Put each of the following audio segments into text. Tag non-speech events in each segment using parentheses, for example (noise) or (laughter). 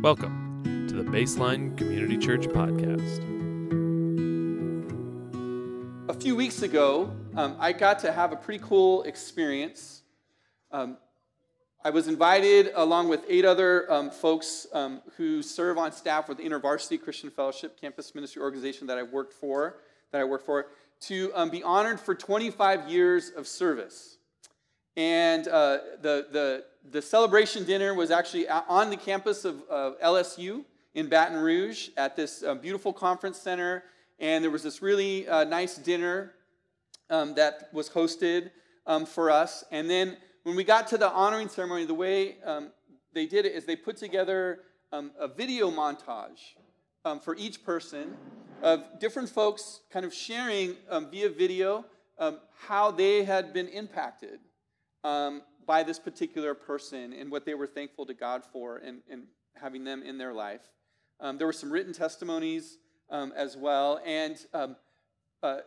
Welcome to the Baseline Community Church Podcast. A few weeks ago, um, I got to have a pretty cool experience. Um, I was invited, along with eight other um, folks um, who serve on staff with the InterVarsity Christian Fellowship campus ministry organization that I worked for, that I work for, to um, be honored for 25 years of service. And uh, the, the, the celebration dinner was actually on the campus of, of LSU in Baton Rouge at this uh, beautiful conference center. And there was this really uh, nice dinner um, that was hosted um, for us. And then when we got to the honoring ceremony, the way um, they did it is they put together um, a video montage um, for each person of different folks kind of sharing um, via video how they had been impacted um, by this particular person and what they were thankful to God for and, and having them in their life. Um, there were some written testimonies um, as well, and um, uh,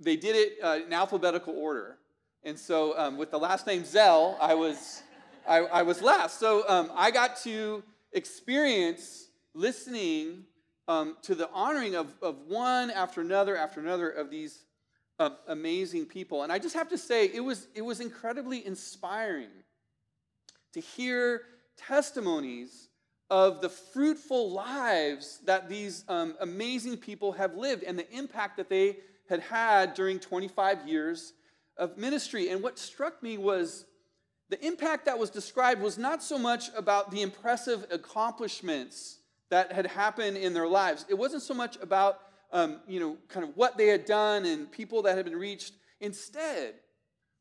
they did it uh, in alphabetical order. And so, um, with the last name Zell, I was, I, I was last. So um, I got to experience listening to the honoring of, of one after another after another of these of amazing people. And I just have to say, it was, it was incredibly inspiring to hear testimonies of the fruitful lives that these um, amazing people have lived and the impact that they had had during 25 years of ministry. And what struck me was the impact that was described was not so much about the impressive accomplishments that had happened in their lives, it wasn't so much about um, you know, kind of what they had done and people that had been reached. Instead,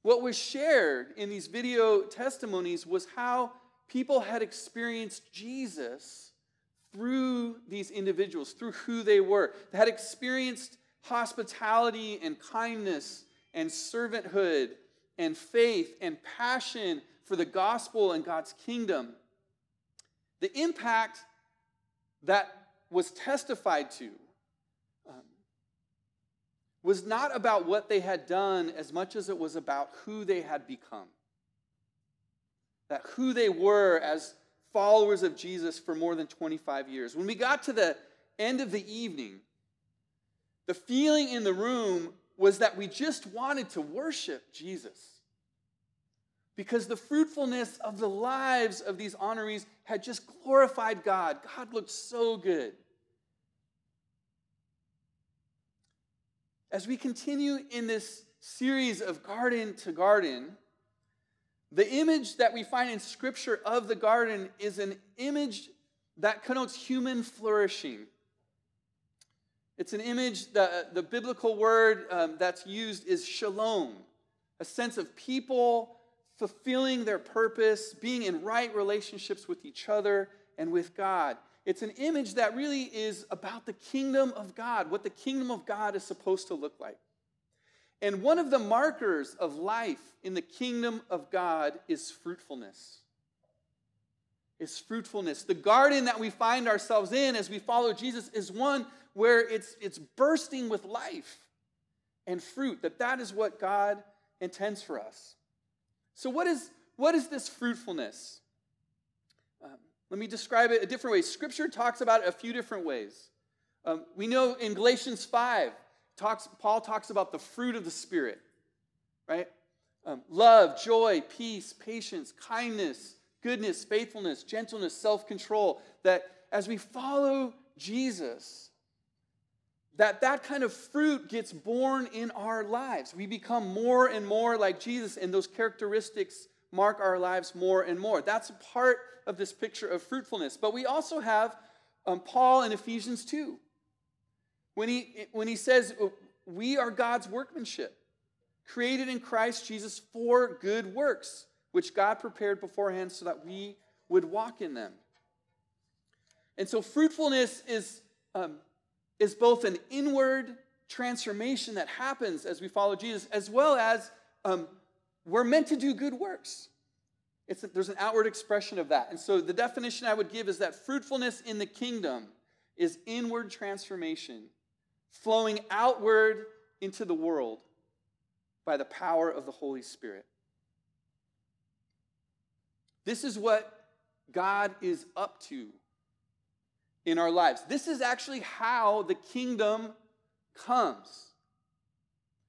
what was shared in these video testimonies was how people had experienced Jesus through these individuals, through who they were. They had experienced hospitality and kindness and servanthood and faith and passion for the gospel and God's kingdom. The impact that was testified to was not about what they had done as much as it was about who they had become. That who they were as followers of Jesus for more than 25 years. When we got to the end of the evening, the feeling in the room was that we just wanted to worship Jesus. Because the fruitfulness of the lives of these honorees had just glorified God. God looked so good. As we continue in this series of garden to garden, the image that we find in Scripture of the garden is an image that connotes human flourishing. It's an image, the, the biblical word um, that's used is shalom, a sense of people fulfilling their purpose, being in right relationships with each other and with God. It's an image that really is about the kingdom of God, what the kingdom of God is supposed to look like. And one of the markers of life in the kingdom of God is fruitfulness. Is fruitfulness. The garden that we find ourselves in as we follow Jesus is one where it's, it's bursting with life and fruit, that that is what God intends for us. So, what is, what is this fruitfulness? Let me describe it a different way. Scripture talks about it a few different ways. Um, we know in Galatians 5, talks, Paul talks about the fruit of the Spirit, right? Um, love, joy, peace, patience, kindness, goodness, faithfulness, gentleness, self control. That as we follow Jesus, that that kind of fruit gets born in our lives. We become more and more like Jesus, and those characteristics mark our lives more and more. That's a part of this picture of fruitfulness. But we also have um, Paul in Ephesians 2. When he, when he says, We are God's workmanship, created in Christ Jesus for good works, which God prepared beforehand so that we would walk in them. And so fruitfulness is, um, is both an inward transformation that happens as we follow Jesus, as well as um, we're meant to do good works. It's a, there's an outward expression of that. And so the definition I would give is that fruitfulness in the kingdom is inward transformation, flowing outward into the world by the power of the Holy Spirit. This is what God is up to in our lives. This is actually how the kingdom comes.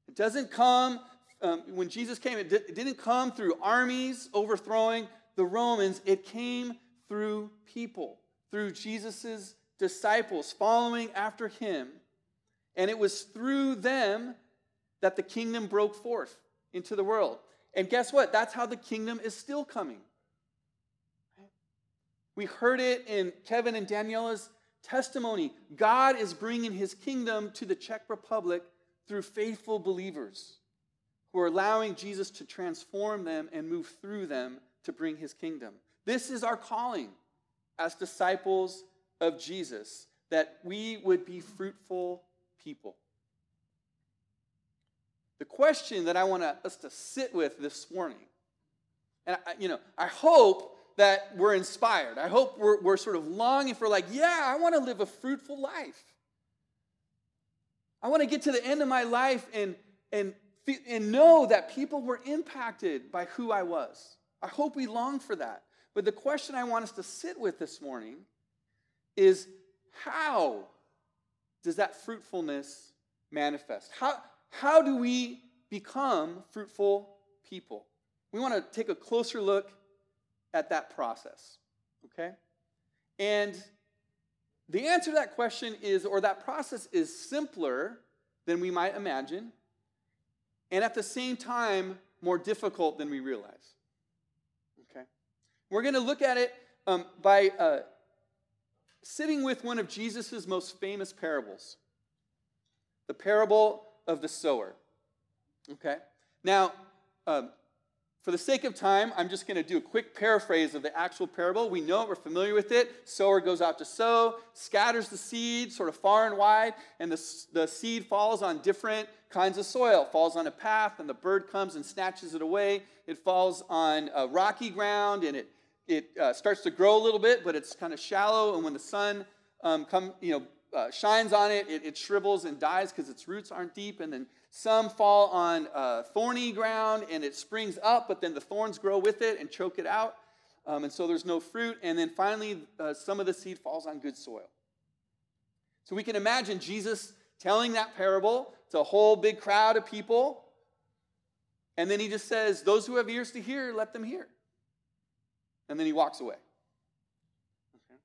It doesn't come, um, when Jesus came, it, di- it didn't come through armies overthrowing the Romans, it came through people, through Jesus' disciples following after him. And it was through them that the kingdom broke forth into the world. And guess what? That's how the kingdom is still coming. We heard it in Kevin and Daniela's testimony. God is bringing his kingdom to the Czech Republic through faithful believers who are allowing Jesus to transform them and move through them to bring his kingdom. This is our calling as disciples of Jesus, that we would be fruitful people. The question that I want us to sit with this morning, and I, you know, I hope that we're inspired. I hope we're, we're sort of longing for, like, yeah, I want to live a fruitful life. I want to get to the end of my life and, and, and know that people were impacted by who I was. I hope we long for that. But the question I want us to sit with this morning is how does that fruitfulness manifest? How, how do we become fruitful people? We want to take a closer look at that process. Okay? And the answer to that question is, or that process is simpler than we might imagine, and at the same time, more difficult than we realize. Okay? We're going to look at it um, by uh, sitting with one of Jesus' most famous parables the parable of the sower. Okay? Now, um, for the sake of time, I'm just going to do a quick paraphrase of the actual parable. We know it, we're familiar with it. Sower goes out to sow, scatters the seed sort of far and wide, and the, the seed falls on different kinds of soil. It falls on a path, and the bird comes and snatches it away. It falls on rocky ground, and it, it uh, starts to grow a little bit, but it's kind of shallow. And when the sun um, come, you know, uh, shines on it, it, it shrivels and dies because its roots aren't deep. And then some fall on uh, thorny ground and it springs up, but then the thorns grow with it and choke it out. Um, and so there's no fruit. And then finally, uh, some of the seed falls on good soil. So we can imagine Jesus telling that parable to a whole big crowd of people. And then he just says, Those who have ears to hear, let them hear. And then he walks away. Okay.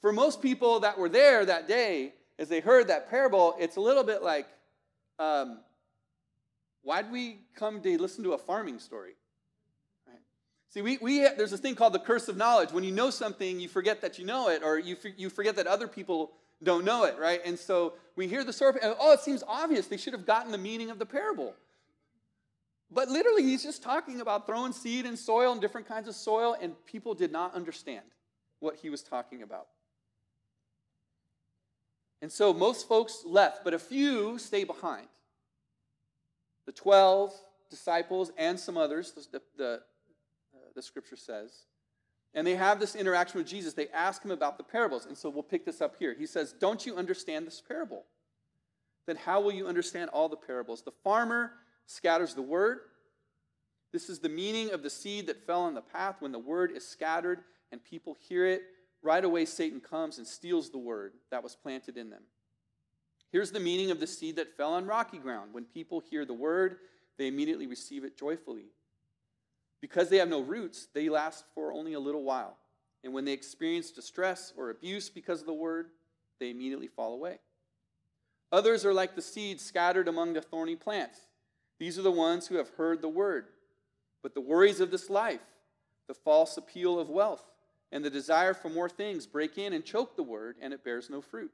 For most people that were there that day, as they heard that parable, it's a little bit like, um, why'd we come to listen to a farming story? Right? See, we, we have, there's this thing called the curse of knowledge. When you know something, you forget that you know it, or you, you forget that other people don't know it, right? And so we hear the story, and oh, it seems obvious. They should have gotten the meaning of the parable. But literally, he's just talking about throwing seed in soil and different kinds of soil, and people did not understand what he was talking about. And so most folks left, but a few stay behind. The 12 disciples and some others, the, the, uh, the scripture says. And they have this interaction with Jesus. They ask him about the parables. And so we'll pick this up here. He says, Don't you understand this parable? Then how will you understand all the parables? The farmer scatters the word. This is the meaning of the seed that fell on the path when the word is scattered and people hear it right away Satan comes and steals the word that was planted in them. Here's the meaning of the seed that fell on rocky ground. When people hear the word, they immediately receive it joyfully. Because they have no roots, they last for only a little while. And when they experience distress or abuse because of the word, they immediately fall away. Others are like the seed scattered among the thorny plants. These are the ones who have heard the word. But the worries of this life, the false appeal of wealth, and the desire for more things break in and choke the word, and it bears no fruit.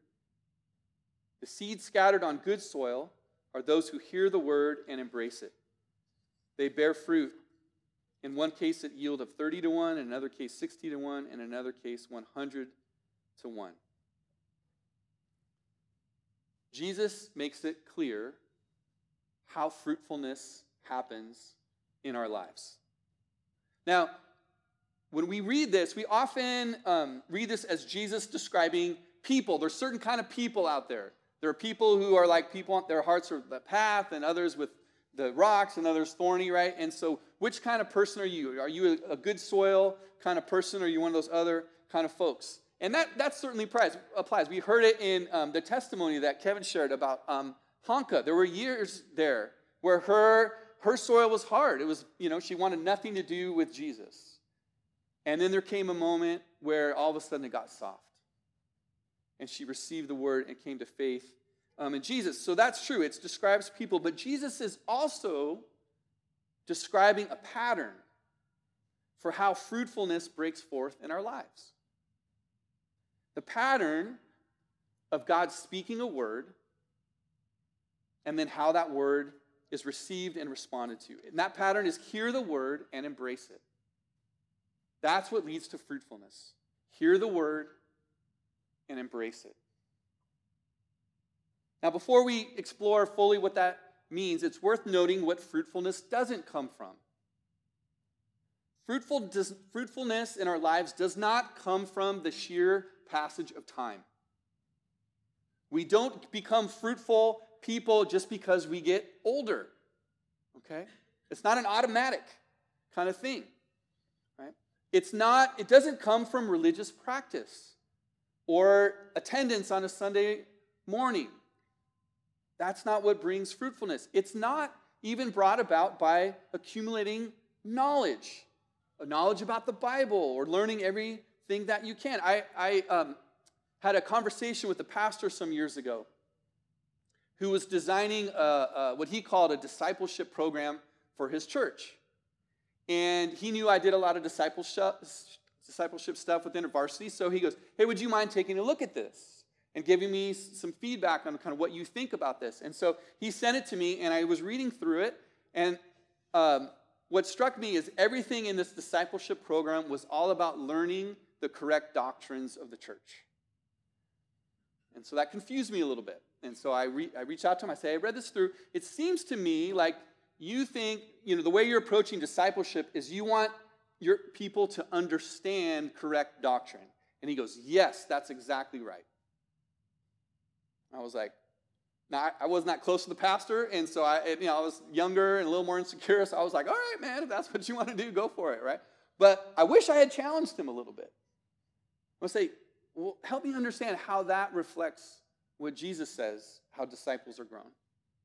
The seeds scattered on good soil are those who hear the word and embrace it. They bear fruit. In one case, it yield of 30 to 1, in another case, 60 to 1, in another case, 100 to 1. Jesus makes it clear how fruitfulness happens in our lives. Now, when we read this, we often um, read this as Jesus describing people. There's certain kind of people out there. There are people who are like people, their hearts are the path, and others with the rocks, and others thorny, right? And so, which kind of person are you? Are you a, good soil kind of person, or are you one of those other kind of folks? And that, that certainly applies. applies. We heard it in um, the testimony that Kevin shared about um, Hanka. There were years there where her, her soil was hard. It was, you know, she wanted nothing to do with Jesus. And then there came a moment where all of a sudden it got soft. And she received the word and came to faith um, in Jesus. So that's true. It describes people. But Jesus is also describing a pattern for how fruitfulness breaks forth in our lives. The pattern of God speaking a word and then how that word is received and responded to. And that pattern is hear the word and embrace it. That's what leads to fruitfulness. Hear the word and embrace it. Now, before we explore fully what that means, it's worth noting what fruitfulness doesn't come from. Fruitful does, fruitfulness in our lives does not come from the sheer passage of time. We don't become fruitful people just because we get older. Okay? It's not an automatic kind of thing. It's not, it doesn't come from religious practice or attendance on a Sunday morning. That's not what brings fruitfulness. It's not even brought about by accumulating knowledge, knowledge about the Bible, or learning everything that you can. I, I um, had a conversation with a pastor some years ago who was designing a, a, what he called a discipleship program for his church. And he knew I did a lot of discipleship, discipleship stuff with InterVarsity so he goes, Hey, would you mind taking a look at this? and giving me some feedback on kind of what you think about this. And so he sent it to me, and I was reading through it. And um, what struck me is everything in this discipleship program was all about learning the correct doctrines of the church. And so that confused me a little bit. And so I, re- I reached out to him. I say, I read this through. It seems to me like you think, you know, the way you're approaching discipleship is you want your people to understand correct doctrine. And he goes, Yes, that's exactly right. I was like, now I was not that close to the pastor, and so I, you know, I was younger and a little more insecure. So I was like, all right, man, if that's what you want to do, go for it, right? But I wish I had challenged him a little bit. I say, well, help me understand how that reflects what Jesus says, how disciples are grown,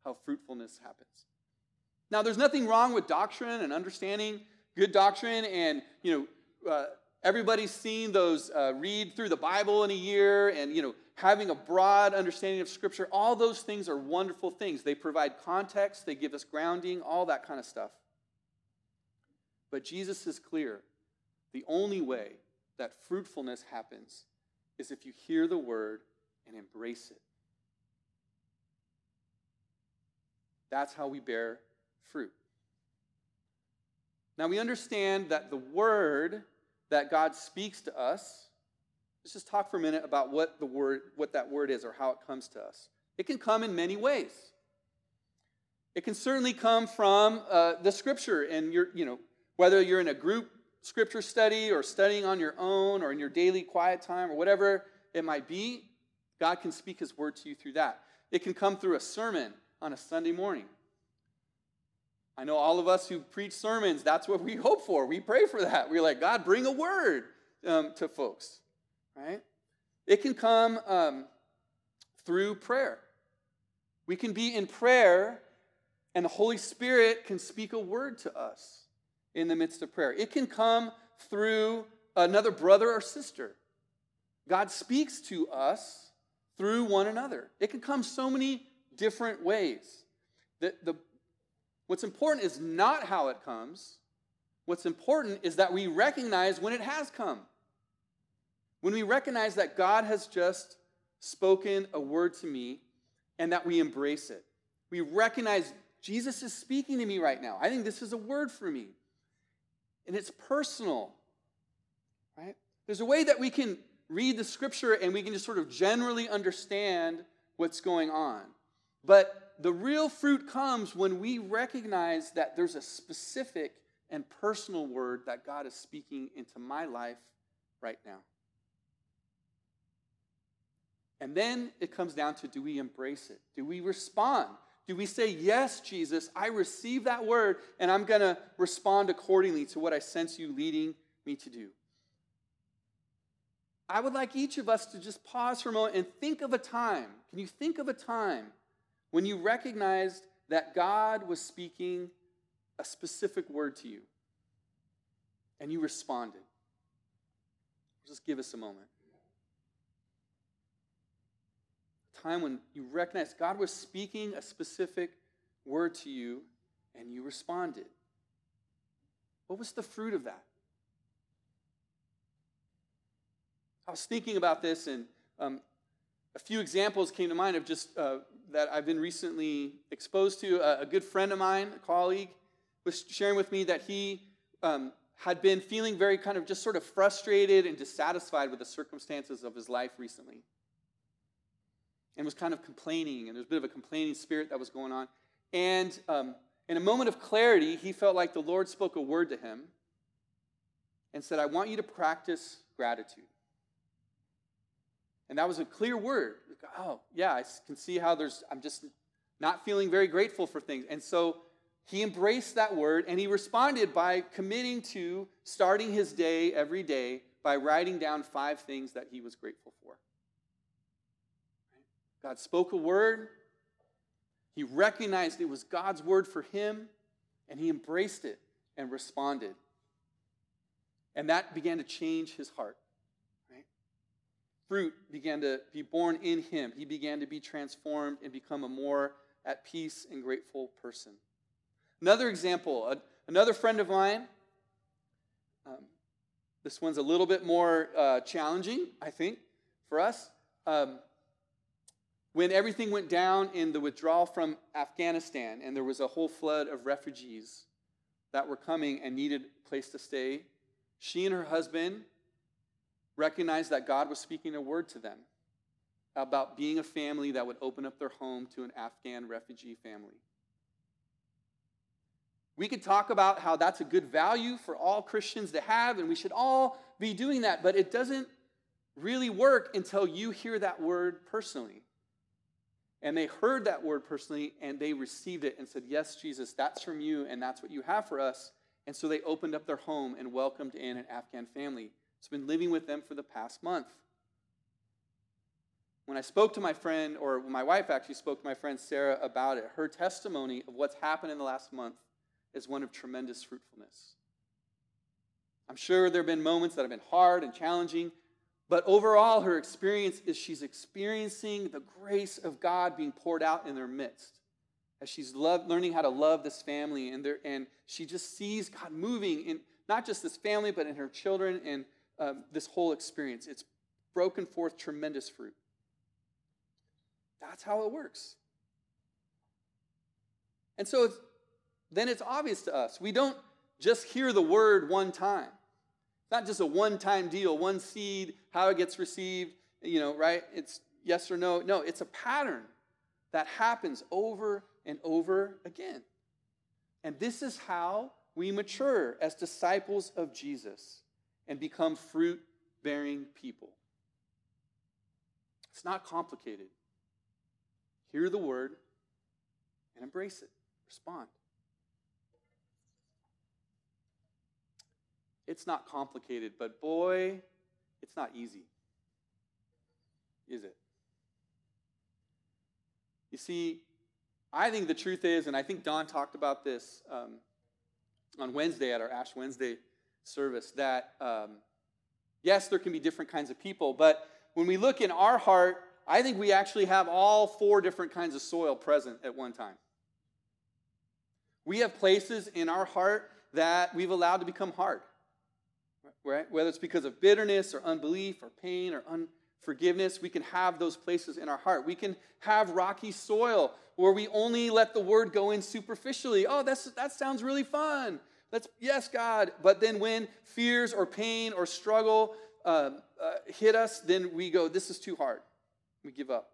how fruitfulness happens. Now, there's nothing wrong with doctrine and understanding good doctrine, and you know, uh, everybody's seen those uh, read through the Bible in a year, and you know, having a broad understanding of Scripture, all those things are wonderful things. They provide context, they give us grounding, all that kind of stuff. But Jesus is clear. The only way that fruitfulness happens is if you hear the word and embrace it. That's how we bear fruit. Now we understand that the word that God speaks to us Let's just talk for a minute about what the word, what that word is or how it comes to us. It can come in many ways. It can certainly come from uh, the scripture, and you're, you know, whether you're in a group scripture study or studying on your own or in your daily quiet time or whatever it might be, God can speak His word to you through that. It can come through a sermon on a Sunday morning. I know all of us who preach sermons, that's what we hope for. We pray for that. We're like, God, bring a word um, to folks right? It can come um, through prayer. We can be in prayer, and the Holy Spirit can speak a word to us in the midst of prayer. It can come through another brother or sister. God speaks to us through one another. It can come so many different ways. The, the, what's important is not how it comes. What's important is that we recognize when it has come. When we recognize that God has just spoken a word to me and that we embrace it, we recognize Jesus is speaking to me right now. I think this is a word for me. And it's personal, right? There's a way that we can read the scripture and we can just sort of generally understand what's going on. But the real fruit comes when we recognize that there's a specific and personal word that God is speaking into my life right now. And then it comes down to do we embrace it? Do we respond? Do we say, Yes, Jesus, I receive that word, and I'm going to respond accordingly to what I sense you leading me to do? I would like each of us to just pause for a moment and think of a time. Can you think of a time when you recognized that God was speaking a specific word to you and you responded? Just give us a moment. A time when you recognized God was speaking a specific word to you and you responded. What was the fruit of that? I was thinking about this, and um, a few examples came to mind of just uh, that I've been recently exposed to. A, a, good friend of mine, a colleague, was sharing with me that he um, had been feeling very kind of just sort of frustrated and dissatisfied with the circumstances of his life recently. And was kind of complaining, and there's a bit of a complaining spirit that was going on. And um, in a moment of clarity, he felt like the Lord spoke a word to him and said, I want you to practice gratitude. And that was a clear word. Oh, yeah, I can see how there's, I'm just not feeling very grateful for things. And so he embraced that word and he responded by committing to starting his day every day by writing down five things that he was grateful for. God spoke a word, he recognized it was God's word for him, and he embraced it and responded. And that began to change his heart fruit began to be born in him. He began to be transformed and become a more at peace and grateful person. Another example, another friend of mine, um, this one's a little bit more uh, challenging, I think, for us. Um, when everything went down in the withdrawal from Afghanistan and there was a whole flood of refugees that were coming and needed a place to stay, she and her husband recognized that God was speaking a word to them about being a family that would open up their home to an Afghan refugee family. We could talk about how that's a good value for all Christians to have, and we should all be doing that, but it doesn't really work until you hear that word personally. And they heard that word personally, and they received it and said, Yes, Jesus, that's from you, and that's what you have for us. And so they opened up their home and welcomed in an Afghan family. It's been living with them for the past month. When I spoke to my friend, or my wife actually spoke to my friend Sarah about it, her testimony of what's happened in the last month is one of tremendous fruitfulness. I'm sure there have been moments that have been hard and challenging, but overall, her experience is she's experiencing the grace of God being poured out in their midst as she's loved, learning how to love this family, and, and she just sees God moving in not just this family, but in her children and um, this whole experience. It's broken forth tremendous fruit. That's how it works. And so it's, then it's obvious to us. We don't just hear the word one time. It's not just a one time deal, one seed, how it gets received, you know, right? It's yes or no. No, it's a pattern that happens over and over again. And this is how we mature as disciples of Jesus and become fruit bearing people. It's not complicated. Hear the word and embrace it, respond. It's not complicated, but boy, it's not easy. Is it? You see, I think the truth is, and I think Don talked about this um, on Wednesday at our Ash Wednesday service that, um, yes, there can be different kinds of people, but when we look in our heart, I think we actually have all four different kinds of soil present at one time. We have places in our heart that we've allowed to become hard, right? Whether it's because of bitterness or unbelief or pain or unforgiveness, we can have those places in our heart. We can have rocky soil where we only let the word go in superficially. Oh, that's, that sounds really fun. Let's, yes, God. But then when fears or pain or struggle uh, uh, hit us, then we go, this is too hard. We give up.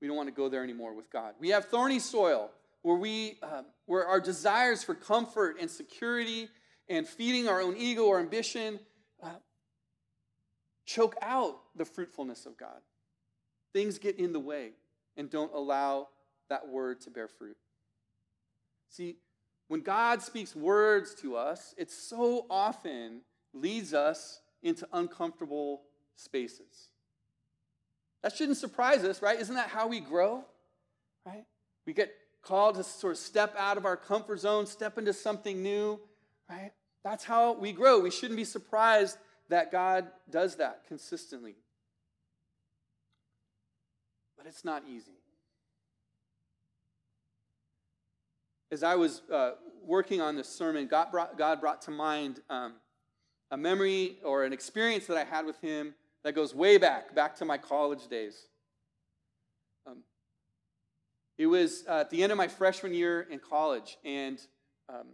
We don't want to go there anymore with God. We have thorny soil where we, uh, where our desires for comfort and security and feeding our own ego or ambition uh, choke out the fruitfulness of God. Things get in the way and don't allow that word to bear fruit. See, when God speaks words to us, it so often leads us into uncomfortable spaces. That shouldn't surprise us, right? Isn't that how we grow? Right? We get called to sort of step out of our comfort zone, step into something new, right? That's how we grow. We shouldn't be surprised that God does that consistently. But it's not easy. As I was uh, working on this sermon, God brought, God brought to mind um, a memory or an experience that I had with Him that goes way back, back to my college days. Um, it was uh, at the end of my freshman year in college, and um,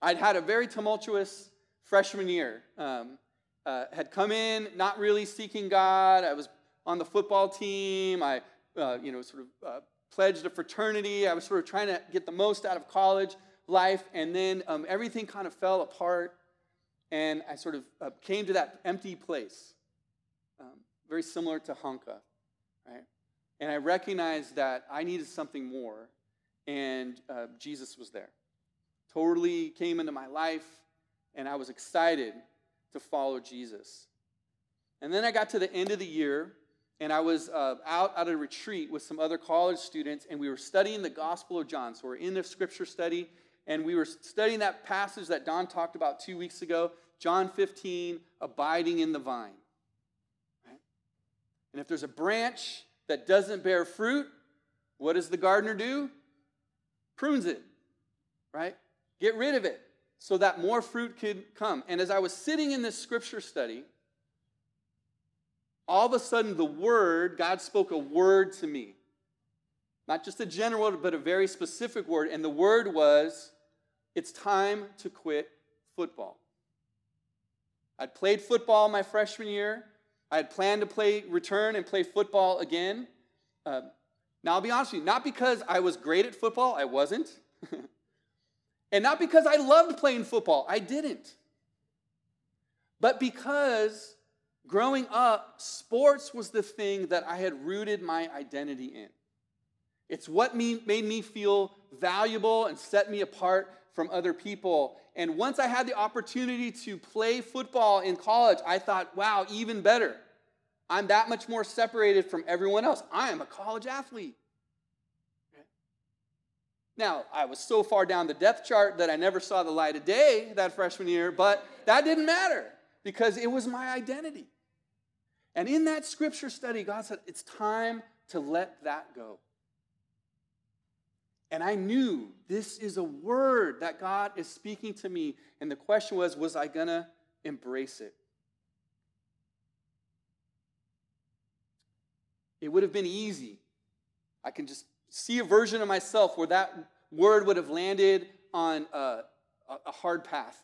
I'd had a very tumultuous freshman year. Um, uh, had come in not really seeking God. I was on the football team. I, uh, you know, sort of uh, pledged a fraternity. I was sort of trying to get the most out of college life, and then um, everything kind of fell apart, and I sort of uh, came to that empty place, um, very similar to Hanka, right? And I recognized that I needed something more, and uh, Jesus was there. Totally came into my life, and I was excited to follow Jesus. And then I got to the end of the year, and I was uh, out at a retreat with some other college students, and we were studying the Gospel of John. So we're in the scripture study, and we were studying that passage that Don talked about two weeks ago, John 15, abiding in the vine. Right? And if there's a branch that doesn't bear fruit, what does the gardener do? Prunes it, right? Get rid of it so that more fruit could come. And as I was sitting in this scripture study, all of a sudden the word, God spoke a word to me. Not just a general but a very specific word. And the word was, it's time to quit football. I'd played football my freshman year. I had planned to play, return and play football again. Uh, now, I'll be honest with you, not because I was great at football, I wasn't. (laughs) And not because I loved playing football, I didn't. But because growing up, sports was the thing that I had rooted my identity in. It's what made me feel valuable and set me apart from other people. And once I had the opportunity to play football in college, I thought, wow, even better. I'm that much more separated from everyone else. I am a college athlete. Now, I was so far down the depth chart that I never saw the light of day that freshman year, but that didn't matter because it was my identity. And in that scripture study, God said, it's time to let that go. And I knew this is a word that God is speaking to me. And the question was, was I going to embrace it? It would have been easy. I can just see a version of myself where that word would have landed on a, a hard path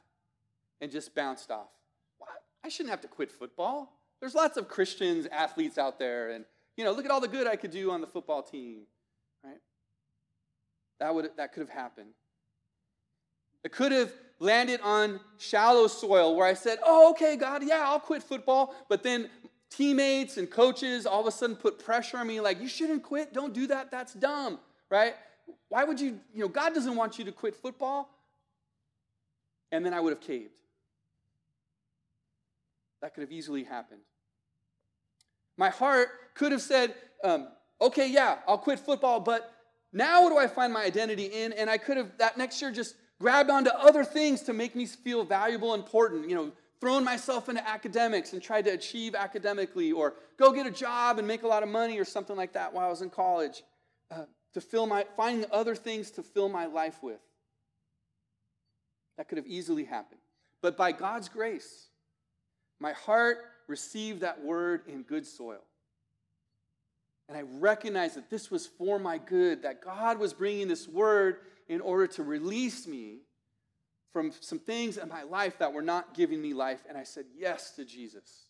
and just bounced off. What? I shouldn't have to quit football. There's lots of Christians, athletes out there, and you know, look at all the good I could do on the football team. Right? That would that could have happened. It could have landed on shallow soil where I said, Oh, okay, God, yeah, I'll quit football. But then teammates and coaches all of a sudden put pressure on me like, you shouldn't quit. Don't do that. That's dumb, right? Why would you, you know, God doesn't want you to quit football. And then I would have caved. That could have easily happened. My heart could have said, um, okay, yeah, I'll quit football, but now what do I find my identity in? And I could have that next year just grabbed onto other things to make me feel valuable, and important, you know, thrown myself into academics and tried to achieve academically, or go get a job and make a lot of money or something like that while I was in college, uh, to fill my, finding other things to fill my life with. That could have easily happened. But by God's grace, my heart received that word in good soil. And I recognized that this was for my good, that God was bringing this word in order to release me from some things in my life that were not giving me life, and I said yes to Jesus.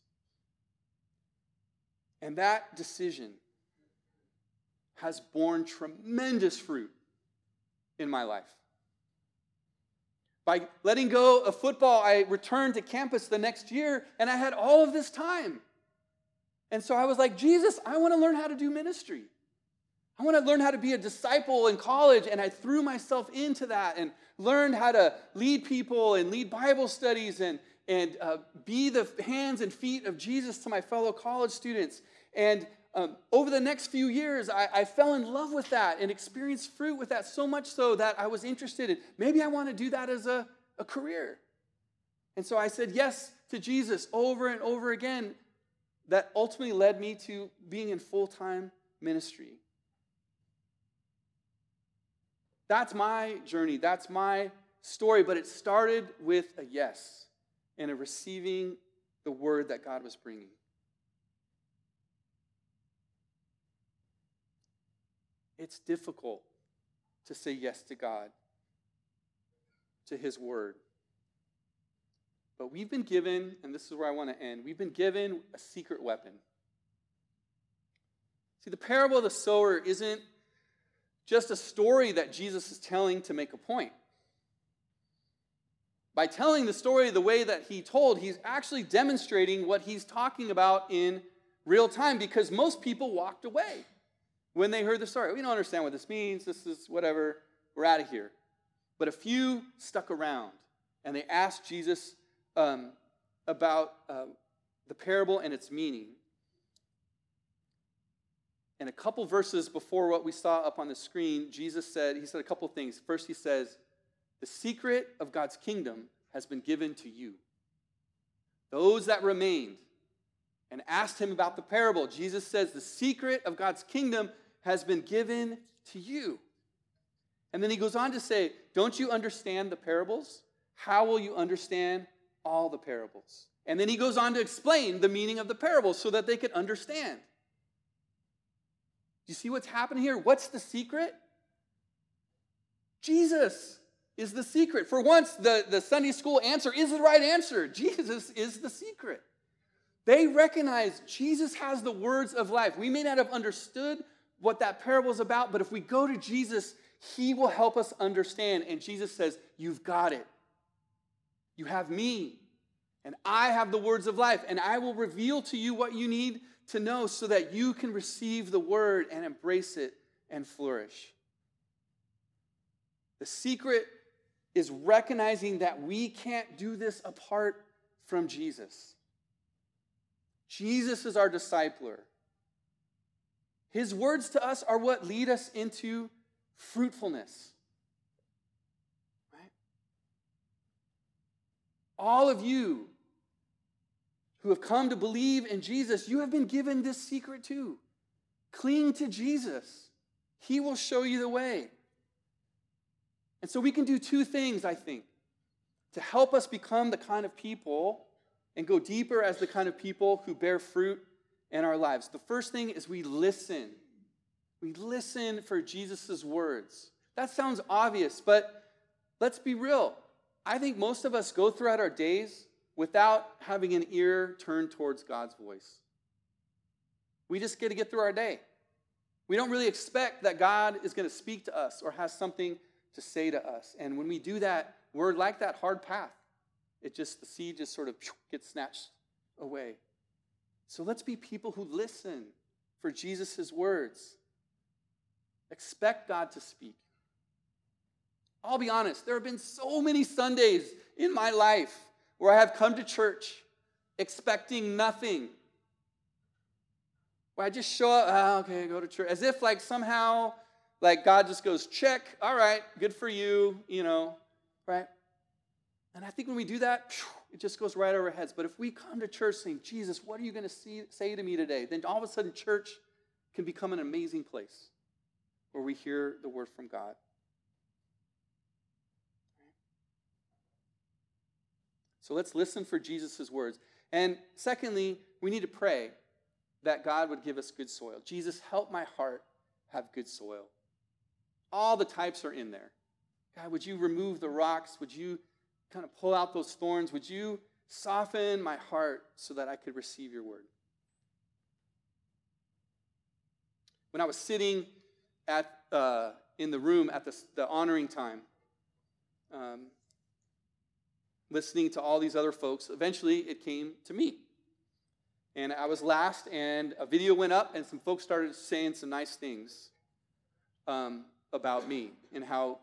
And that decision has borne tremendous fruit in my life. By letting go of football, I returned to campus the next year and I had all of this time. And so I was like, Jesus, I want to learn how to do ministry. I want to learn how to be a disciple in college. And I threw myself into that and learned how to lead people and lead Bible studies and and uh, be the hands and feet of Jesus to my fellow college students. And um, over the next few years, I, I, fell in love with that and experienced fruit with that so much so that I was interested in maybe I want to do that as a, a career. And so I said yes to Jesus over and over again. That ultimately led me to being in full time ministry. That's my journey. That's my story. But it started with a yes and a receiving the word that God was bringing. It's difficult to say yes to God, to His word. But we've been given, and this is where I want to end, we've been given a secret weapon. See, the parable of the sower isn't just a story that Jesus is telling to make a point. By telling the story the way that he told, he's actually demonstrating what he's talking about in real time because most people walked away when they heard the story. We don't understand what this means. This is whatever. We're out of here. But a few stuck around and they asked Jesus um, about uh, the parable and its meaning. And a couple verses before what we saw up on the screen, Jesus said, He said a couple things. First, He says, The secret of God's kingdom has been given to you. Those that remained and asked Him about the parable, Jesus says, The secret of God's kingdom has been given to you. And then He goes on to say, Don't you understand the parables? How will you understand all the parables? And then He goes on to explain the meaning of the parables so that they could understand. Do you see what's happening here? What's the secret? Jesus is the secret. For once, the, the Sunday school answer is the right answer. Jesus is the secret. They recognize Jesus has the words of life. We may not have understood what that parable is about, but if we go to Jesus, he will help us understand. And Jesus says, You've got it. You have me, and I have the words of life, and I will reveal to you what you need to know so that you can receive the word and embrace it and flourish. The secret is recognizing that we can't do this apart from Jesus. Jesus is our discipler. His words to us are what lead us into fruitfulness. Right? All of you who have come to believe in Jesus, you have been given this secret too. Cling to Jesus, He will show you the way. And so we can do two things, I think, to help us become the kind of people and go deeper as the kind of people who bear fruit in our lives. The first thing is we listen. We listen for Jesus' words. That sounds obvious, but let's be real. I think most of us go throughout our days without having an ear turned towards God's voice. We just get to get through our day. We don't really expect that God is going to speak to us or has something to say to us. And when we do that, we're like that hard path. It just, the seed just sort of gets snatched away. So let's be people who listen for Jesus' words. Expect God to speak. I'll be honest, there have been so many Sundays in my life where I have come to church expecting nothing. Where I just show up, oh, okay, go to church, as if like somehow, like God just goes, check, all right, good for you, you know, right? And I think when we do that, it just goes right over our heads. But if we come to church saying, Jesus, what are you going to say to me today? Then all of a sudden, church can become an amazing place where we hear the word from God. So let's listen for Jesus' words. And secondly, we need to pray that God would give us good soil. Jesus, help my heart have good soil. All the types are in there. God, would you remove the rocks? Would you kind of pull out those thorns? Would you soften my heart so that I could receive your word? When I was sitting at, uh, in the room at the, the honoring time, um, listening to all these other folks. Eventually, it came to me. And I was last, and a video went up, and some folks started saying some nice things um, about me and how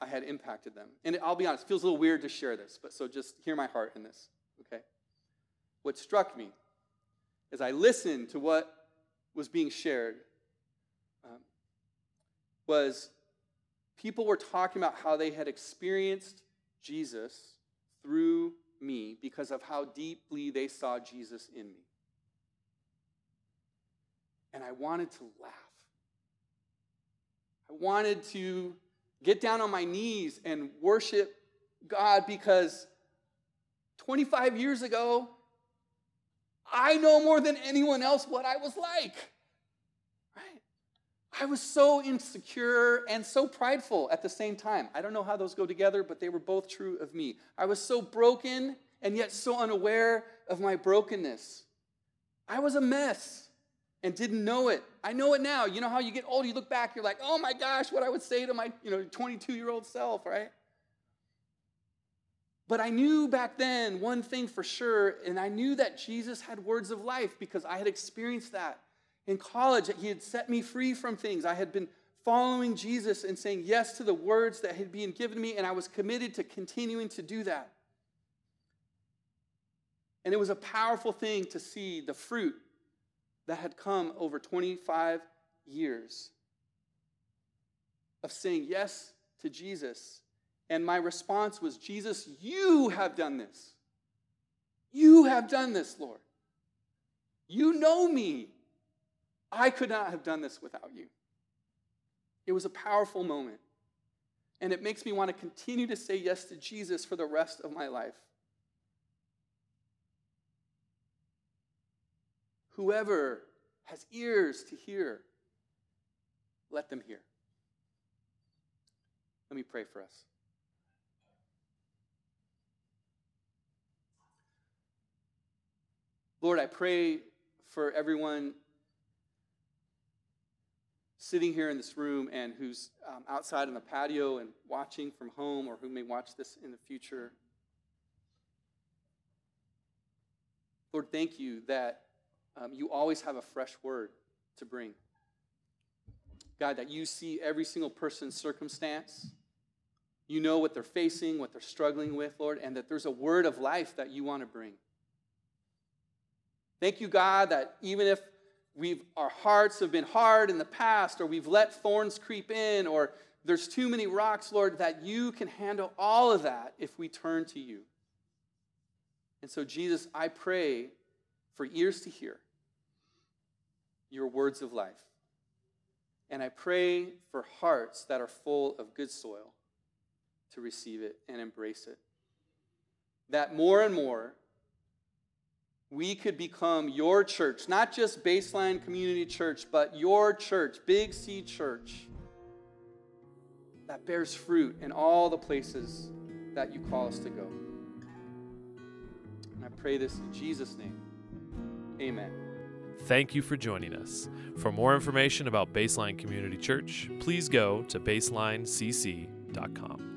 I had impacted them. And I'll be honest, it feels a little weird to share this, but so just hear my heart in this. Okay? What struck me as I listened to what was being shared um, was people were talking about how they had experienced Jesus through me because of how deeply they saw Jesus in me. And I wanted to laugh. I wanted to get down on my knees and worship God because 25 years ago, I know more than anyone else what I was like. Right? I was so insecure and so prideful at the same time. I don't know how those go together, but they were both true of me. I was so broken and yet so unaware of my brokenness. I was a mess and didn't know it. I know it now. You know how you get old, you look back, you're like, oh my gosh, what I would say to my you know, 22 year old self, right? But I knew back then one thing for sure, and I knew that Jesus had words of life because I had experienced that. In college, he had set me free from things. I had been following Jesus and saying yes to the words that had been given me, and I was committed to continuing to do that. And it was a powerful thing to see the fruit that had come over 25 years of saying yes to Jesus and my response was, Jesus, you have done this. You have done this, Lord. You know me. I could not have done this without you. It was a powerful moment. And it makes me want to continue to say yes to Jesus for the rest of my life. Whoever has ears to hear, let them hear. Let me pray for us. Lord, I pray for everyone sitting here in this room and who's um, outside on the patio and watching from home or who may watch this in the future. Lord, thank you that um, you always have a fresh word to bring. God, that you see every single person's circumstance. You know what they're facing, what they're struggling with, Lord, and that there's a word of life that you want to bring. Thank you, God, that even if we've, our hearts have been hard in the past, or we've let thorns creep in, or there's too many rocks, Lord, that you can handle all of that if we turn to you. And so, Jesus, I pray for ears to hear your words of life. And I pray for hearts that are full of good soil to receive it and embrace it. That more and more, we could become your church, not just baseline community church, but your church, Big C Church, that bears fruit in all the places that you call us to go. And I pray this in Jesus' name. Amen. Thank you for joining us. For more information about Baseline Community Church, please go to baselinecc.com.